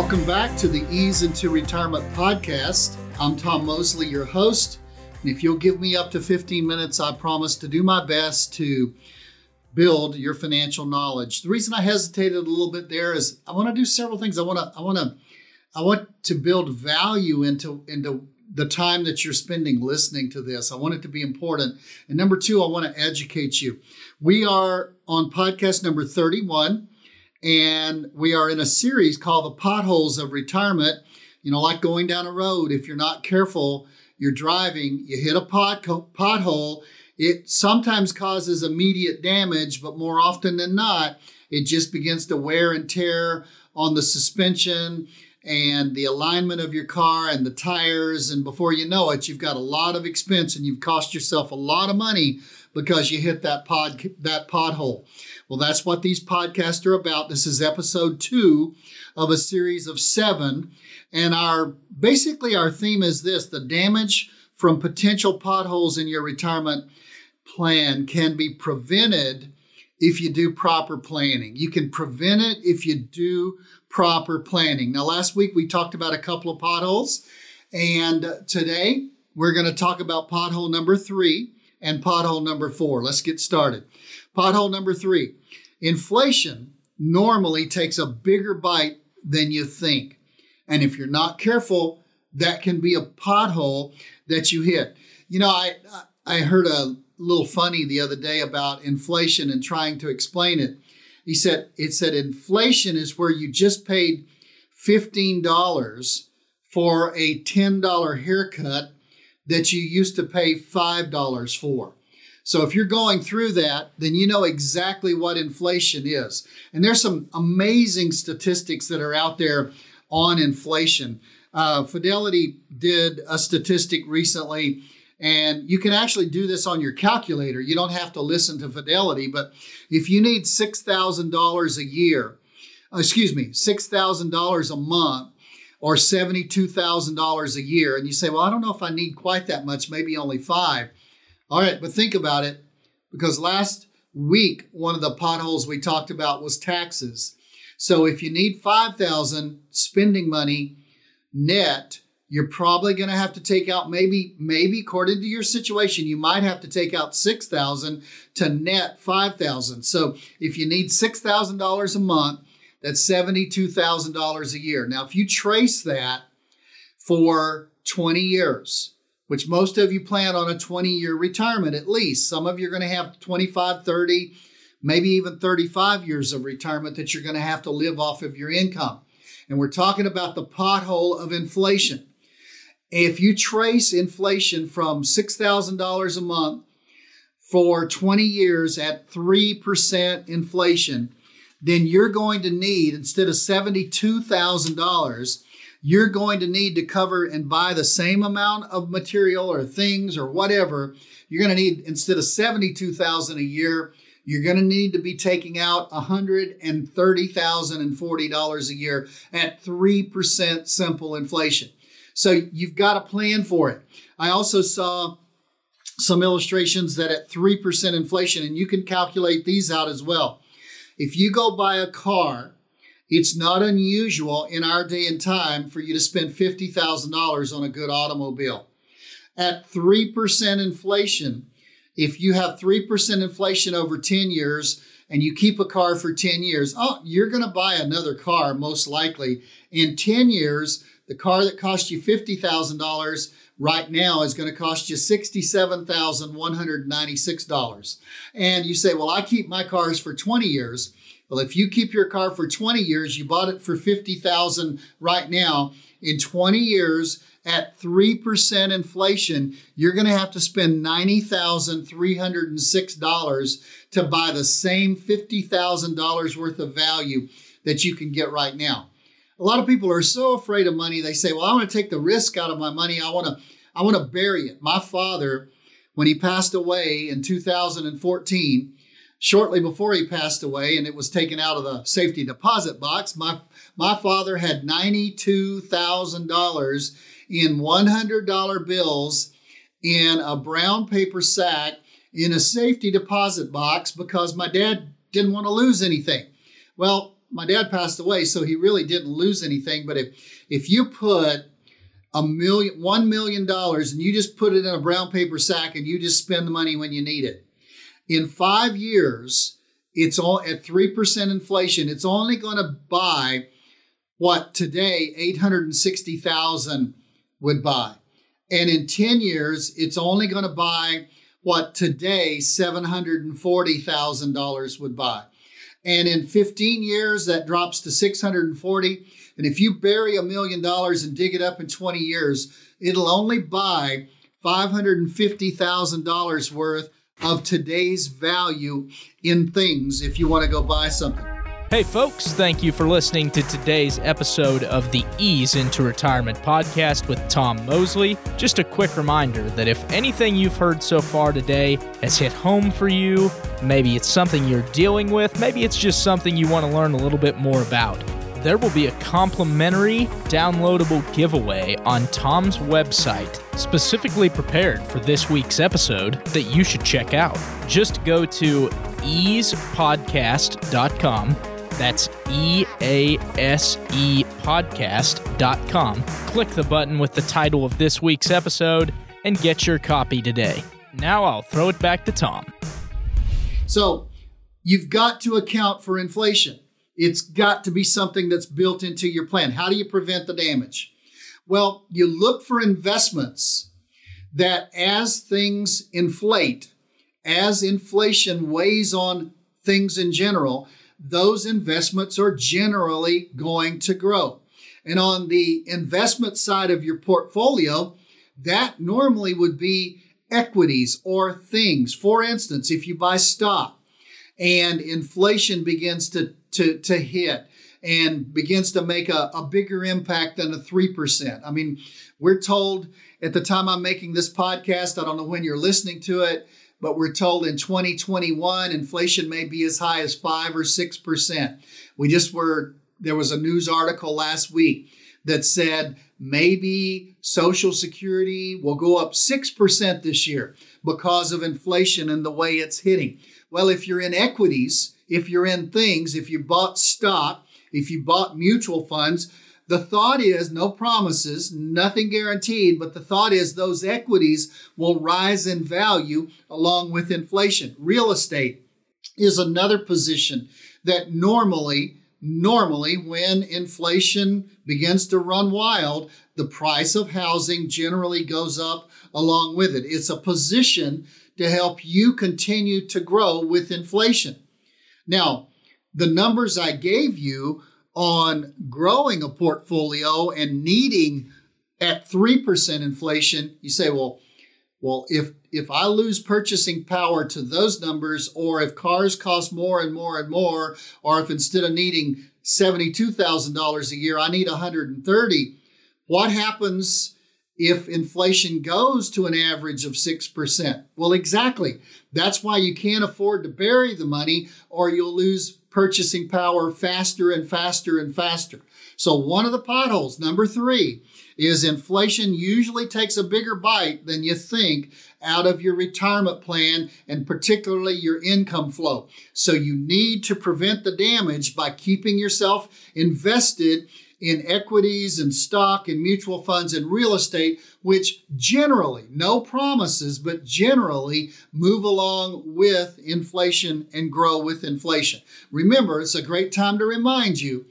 Welcome back to the Ease into Retirement podcast. I'm Tom Mosley, your host. And if you'll give me up to 15 minutes, I promise to do my best to build your financial knowledge. The reason I hesitated a little bit there is I want to do several things. I want to I want to I want to build value into into the time that you're spending listening to this. I want it to be important. And number 2, I want to educate you. We are on podcast number 31 and we are in a series called The Potholes of Retirement. You know, like going down a road, if you're not careful, you're driving, you hit a pot, pothole, it sometimes causes immediate damage, but more often than not, it just begins to wear and tear on the suspension and the alignment of your car and the tires. And before you know it, you've got a lot of expense and you've cost yourself a lot of money because you hit that pod that pothole. Well, that's what these podcasts are about. This is episode two of a series of seven. And our basically our theme is this the damage from potential potholes in your retirement plan can be prevented if you do proper planning. You can prevent it if you do proper planning. Now, last week we talked about a couple of potholes, and today we're going to talk about pothole number three and pothole number four. Let's get started. Pothole number three inflation normally takes a bigger bite than you think. And if you're not careful, that can be a pothole that you hit. You know, I I heard a little funny the other day about inflation and trying to explain it. He said it said inflation is where you just paid $15 for a $10 haircut that you used to pay $5 for. So if you're going through that, then you know exactly what inflation is. And there's some amazing statistics that are out there on inflation. Uh, Fidelity did a statistic recently, and you can actually do this on your calculator. You don't have to listen to Fidelity, but if you need $6,000 a year, excuse me, $6,000 a month, or $72,000 a year, and you say, Well, I don't know if I need quite that much, maybe only five all right, but think about it because last week one of the potholes we talked about was taxes. So if you need 5000 spending money net, you're probably going to have to take out maybe maybe according to your situation you might have to take out 6000 to net 5000 so if you need $6000 a month that's $72000 a year now if you trace that for 20 years which most of you plan on a 20 year retirement at least. Some of you are going to have 25, 30, maybe even 35 years of retirement that you're going to have to live off of your income. And we're talking about the pothole of inflation. If you trace inflation from $6,000 a month for 20 years at 3% inflation, then you're going to need, instead of $72,000, you're going to need to cover and buy the same amount of material or things or whatever. You're going to need instead of 72,000 a year, you're going to need to be taking out $130,040 a year at 3% simple inflation. So you've got a plan for it. I also saw some illustrations that at 3% inflation, and you can calculate these out as well. If you go buy a car it's not unusual in our day and time for you to spend $50,000 on a good automobile. At 3% inflation, if you have 3% inflation over 10 years and you keep a car for 10 years, oh, you're going to buy another car most likely. In 10 years, the car that cost you $50,000 right now is going to cost you $67,196. And you say, well, I keep my cars for 20 years. Well, if you keep your car for 20 years, you bought it for 50,000 right now, in 20 years at 3% inflation, you're going to have to spend $90,306 to buy the same $50,000 worth of value that you can get right now. A lot of people are so afraid of money. They say, "Well, I want to take the risk out of my money. I want to I want to bury it." My father, when he passed away in 2014, shortly before he passed away and it was taken out of the safety deposit box, my, my father had $92,000 in $100 bills in a brown paper sack in a safety deposit box because my dad didn't want to lose anything. Well, my dad passed away, so he really didn't lose anything. But if if you put a million, one million dollars, and you just put it in a brown paper sack, and you just spend the money when you need it, in five years, it's all at three percent inflation. It's only going to buy what today eight hundred and sixty thousand would buy, and in ten years, it's only going to buy what today seven hundred and forty thousand dollars would buy. And in 15 years, that drops to 640. And if you bury a million dollars and dig it up in 20 years, it'll only buy $550,000 worth of today's value in things if you want to go buy something. Hey, folks, thank you for listening to today's episode of the Ease into Retirement podcast with Tom Mosley. Just a quick reminder that if anything you've heard so far today has hit home for you, maybe it's something you're dealing with, maybe it's just something you want to learn a little bit more about, there will be a complimentary downloadable giveaway on Tom's website, specifically prepared for this week's episode that you should check out. Just go to easepodcast.com that's E A S E podcast.com. Click the button with the title of this week's episode and get your copy today. Now I'll throw it back to Tom. So, you've got to account for inflation. It's got to be something that's built into your plan. How do you prevent the damage? Well, you look for investments that as things inflate, as inflation weighs on things in general, those investments are generally going to grow. And on the investment side of your portfolio, that normally would be equities or things. For instance, if you buy stock and inflation begins to, to, to hit and begins to make a, a bigger impact than a 3%. I mean, we're told at the time I'm making this podcast, I don't know when you're listening to it, but we're told in 2021 inflation may be as high as 5 or 6%. We just were there was a news article last week that said maybe social security will go up 6% this year because of inflation and the way it's hitting. Well, if you're in equities, if you're in things, if you bought stock, if you bought mutual funds, the thought is no promises, nothing guaranteed, but the thought is those equities will rise in value along with inflation. Real estate is another position that normally normally when inflation begins to run wild the price of housing generally goes up along with it it's a position to help you continue to grow with inflation now the numbers i gave you on growing a portfolio and needing at 3% inflation, you say, well, well, if if I lose purchasing power to those numbers, or if cars cost more and more and more, or if instead of needing $72,000 a year, I need 130, what happens if inflation goes to an average of 6%? Well, exactly. That's why you can't afford to bury the money or you'll lose purchasing power faster and faster and faster. So, one of the potholes, number three, is inflation usually takes a bigger bite than you think out of your retirement plan and particularly your income flow. So, you need to prevent the damage by keeping yourself invested in equities and stock and mutual funds and real estate, which generally, no promises, but generally move along with inflation and grow with inflation. Remember, it's a great time to remind you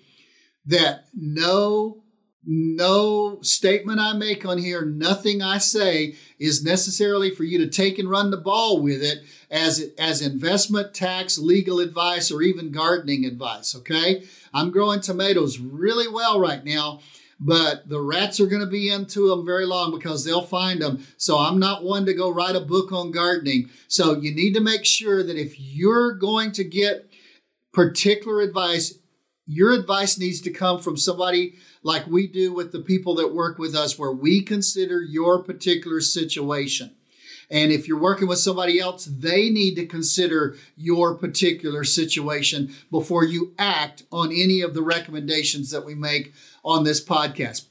that no no statement I make on here, nothing I say is necessarily for you to take and run the ball with it as as investment, tax, legal advice, or even gardening advice. Okay, I'm growing tomatoes really well right now, but the rats are going to be into them very long because they'll find them. So I'm not one to go write a book on gardening. So you need to make sure that if you're going to get particular advice, your advice needs to come from somebody like we do with the people that work with us, where we consider your particular situation. And if you're working with somebody else, they need to consider your particular situation before you act on any of the recommendations that we make on this podcast.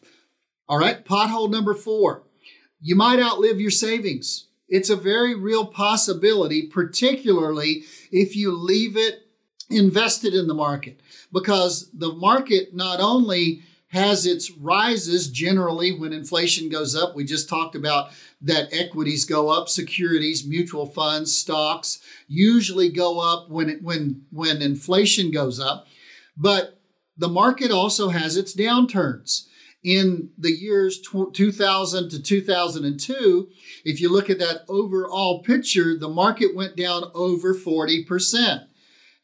All right, pothole number four you might outlive your savings. It's a very real possibility, particularly if you leave it invested in the market because the market not only has its rises generally when inflation goes up. We just talked about that equities go up, securities, mutual funds, stocks usually go up when it, when when inflation goes up. But the market also has its downturns. In the years 2000 to 2002, if you look at that overall picture, the market went down over 40%.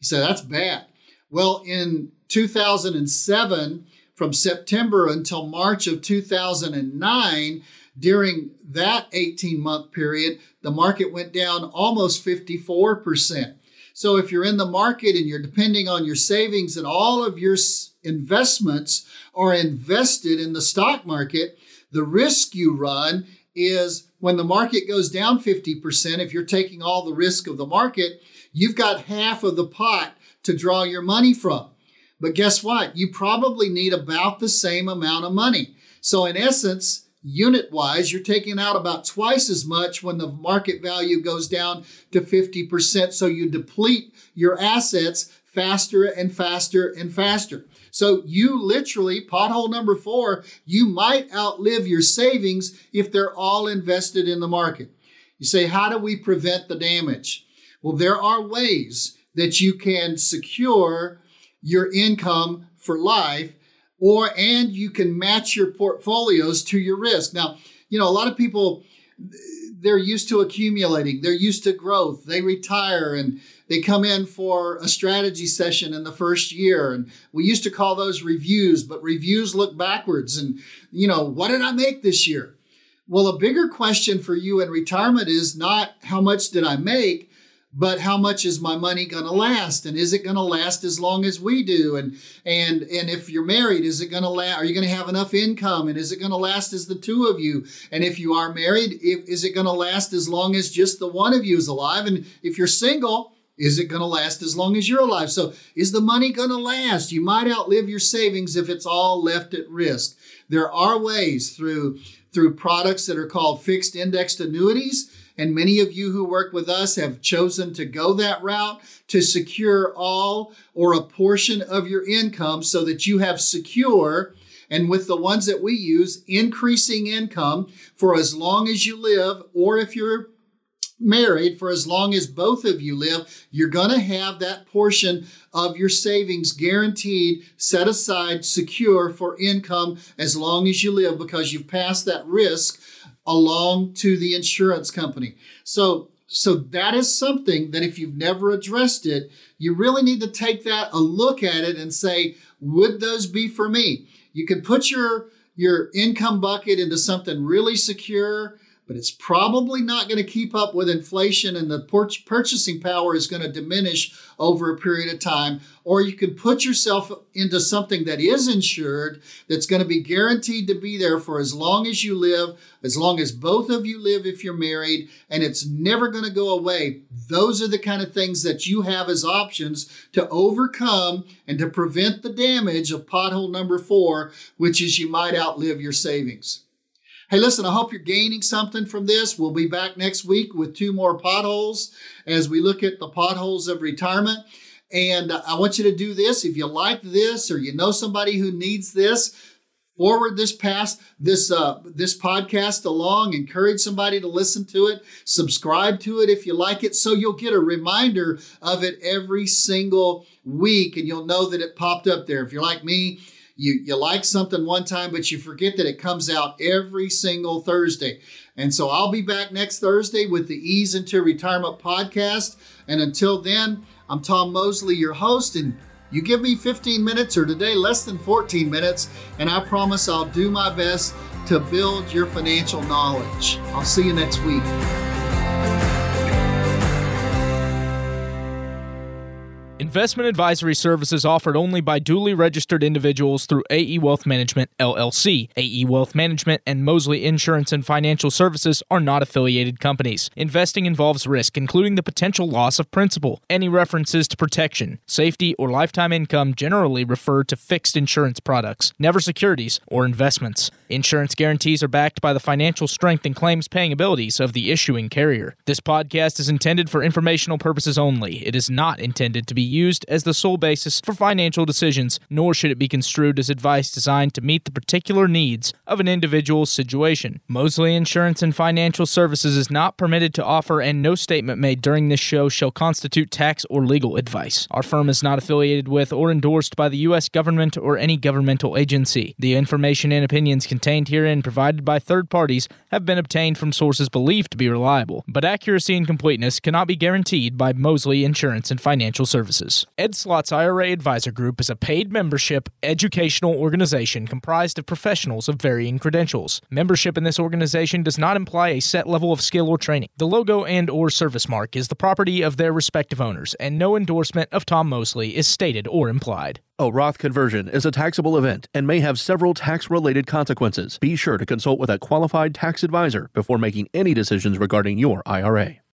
You say that's bad. Well, in 2007, from September until March of 2009, during that 18 month period, the market went down almost 54%. So if you're in the market and you're depending on your savings and all of your investments are invested in the stock market, the risk you run is when the market goes down 50%, if you're taking all the risk of the market, you've got half of the pot to draw your money from. But guess what? You probably need about the same amount of money. So, in essence, unit wise, you're taking out about twice as much when the market value goes down to 50%. So, you deplete your assets faster and faster and faster. So, you literally, pothole number four, you might outlive your savings if they're all invested in the market. You say, how do we prevent the damage? Well, there are ways that you can secure your income for life or and you can match your portfolios to your risk. Now, you know, a lot of people they're used to accumulating, they're used to growth. They retire and they come in for a strategy session in the first year and we used to call those reviews, but reviews look backwards and you know, what did I make this year? Well, a bigger question for you in retirement is not how much did I make, but how much is my money going to last and is it going to last as long as we do? And and and if you're married is it going to last are you going to have enough income and is it going to last as the two of you? And if you are married if, is it going to last as long as just the one of you is alive? And if you're single is it going to last as long as you're alive so is the money going to last? You might outlive your savings if it's all left at risk. There are ways through through products that are called fixed indexed annuities and many of you who work with us have chosen to go that route to secure all or a portion of your income so that you have secure and with the ones that we use, increasing income for as long as you live, or if you're married for as long as both of you live, you're going to have that portion of your savings guaranteed, set aside, secure for income as long as you live because you've passed that risk along to the insurance company. So so that is something that if you've never addressed it, you really need to take that a look at it and say, would those be for me? You can put your your income bucket into something really secure but it's probably not going to keep up with inflation and the purchasing power is going to diminish over a period of time. Or you can put yourself into something that is insured, that's going to be guaranteed to be there for as long as you live, as long as both of you live if you're married, and it's never going to go away. Those are the kind of things that you have as options to overcome and to prevent the damage of pothole number four, which is you might outlive your savings. Hey, listen, I hope you're gaining something from this. We'll be back next week with two more potholes as we look at the potholes of retirement. And I want you to do this. If you like this or you know somebody who needs this, forward this past this uh, this podcast along encourage somebody to listen to it subscribe to it if you like it so you'll get a reminder of it every single week and you'll know that it popped up there if you're like me you you like something one time, but you forget that it comes out every single Thursday. And so I'll be back next Thursday with the Ease into Retirement podcast. And until then, I'm Tom Mosley, your host, and you give me 15 minutes or today less than 14 minutes, and I promise I'll do my best to build your financial knowledge. I'll see you next week. Investment advisory services offered only by duly registered individuals through AE Wealth Management, LLC. AE Wealth Management and Mosley Insurance and Financial Services are not affiliated companies. Investing involves risk, including the potential loss of principal. Any references to protection, safety, or lifetime income generally refer to fixed insurance products, never securities or investments. Insurance guarantees are backed by the financial strength and claims paying abilities of the issuing carrier. This podcast is intended for informational purposes only. It is not intended to be used as the sole basis for financial decisions, nor should it be construed as advice designed to meet the particular needs of an individual's situation. Mosley Insurance and Financial Services is not permitted to offer, and no statement made during this show shall constitute tax or legal advice. Our firm is not affiliated with or endorsed by the U.S. government or any governmental agency. The information and opinions contained herein provided by third parties have been obtained from sources believed to be reliable, but accuracy and completeness cannot be guaranteed by Mosley Insurance and Financial Services. Ed Slott's IRA Advisor Group is a paid membership educational organization comprised of professionals of varying credentials. Membership in this organization does not imply a set level of skill or training. The logo and or service mark is the property of their respective owners, and no endorsement of Tom Mosley is stated or implied. A Roth conversion is a taxable event and may have several tax related consequences. Be sure to consult with a qualified tax advisor before making any decisions regarding your IRA.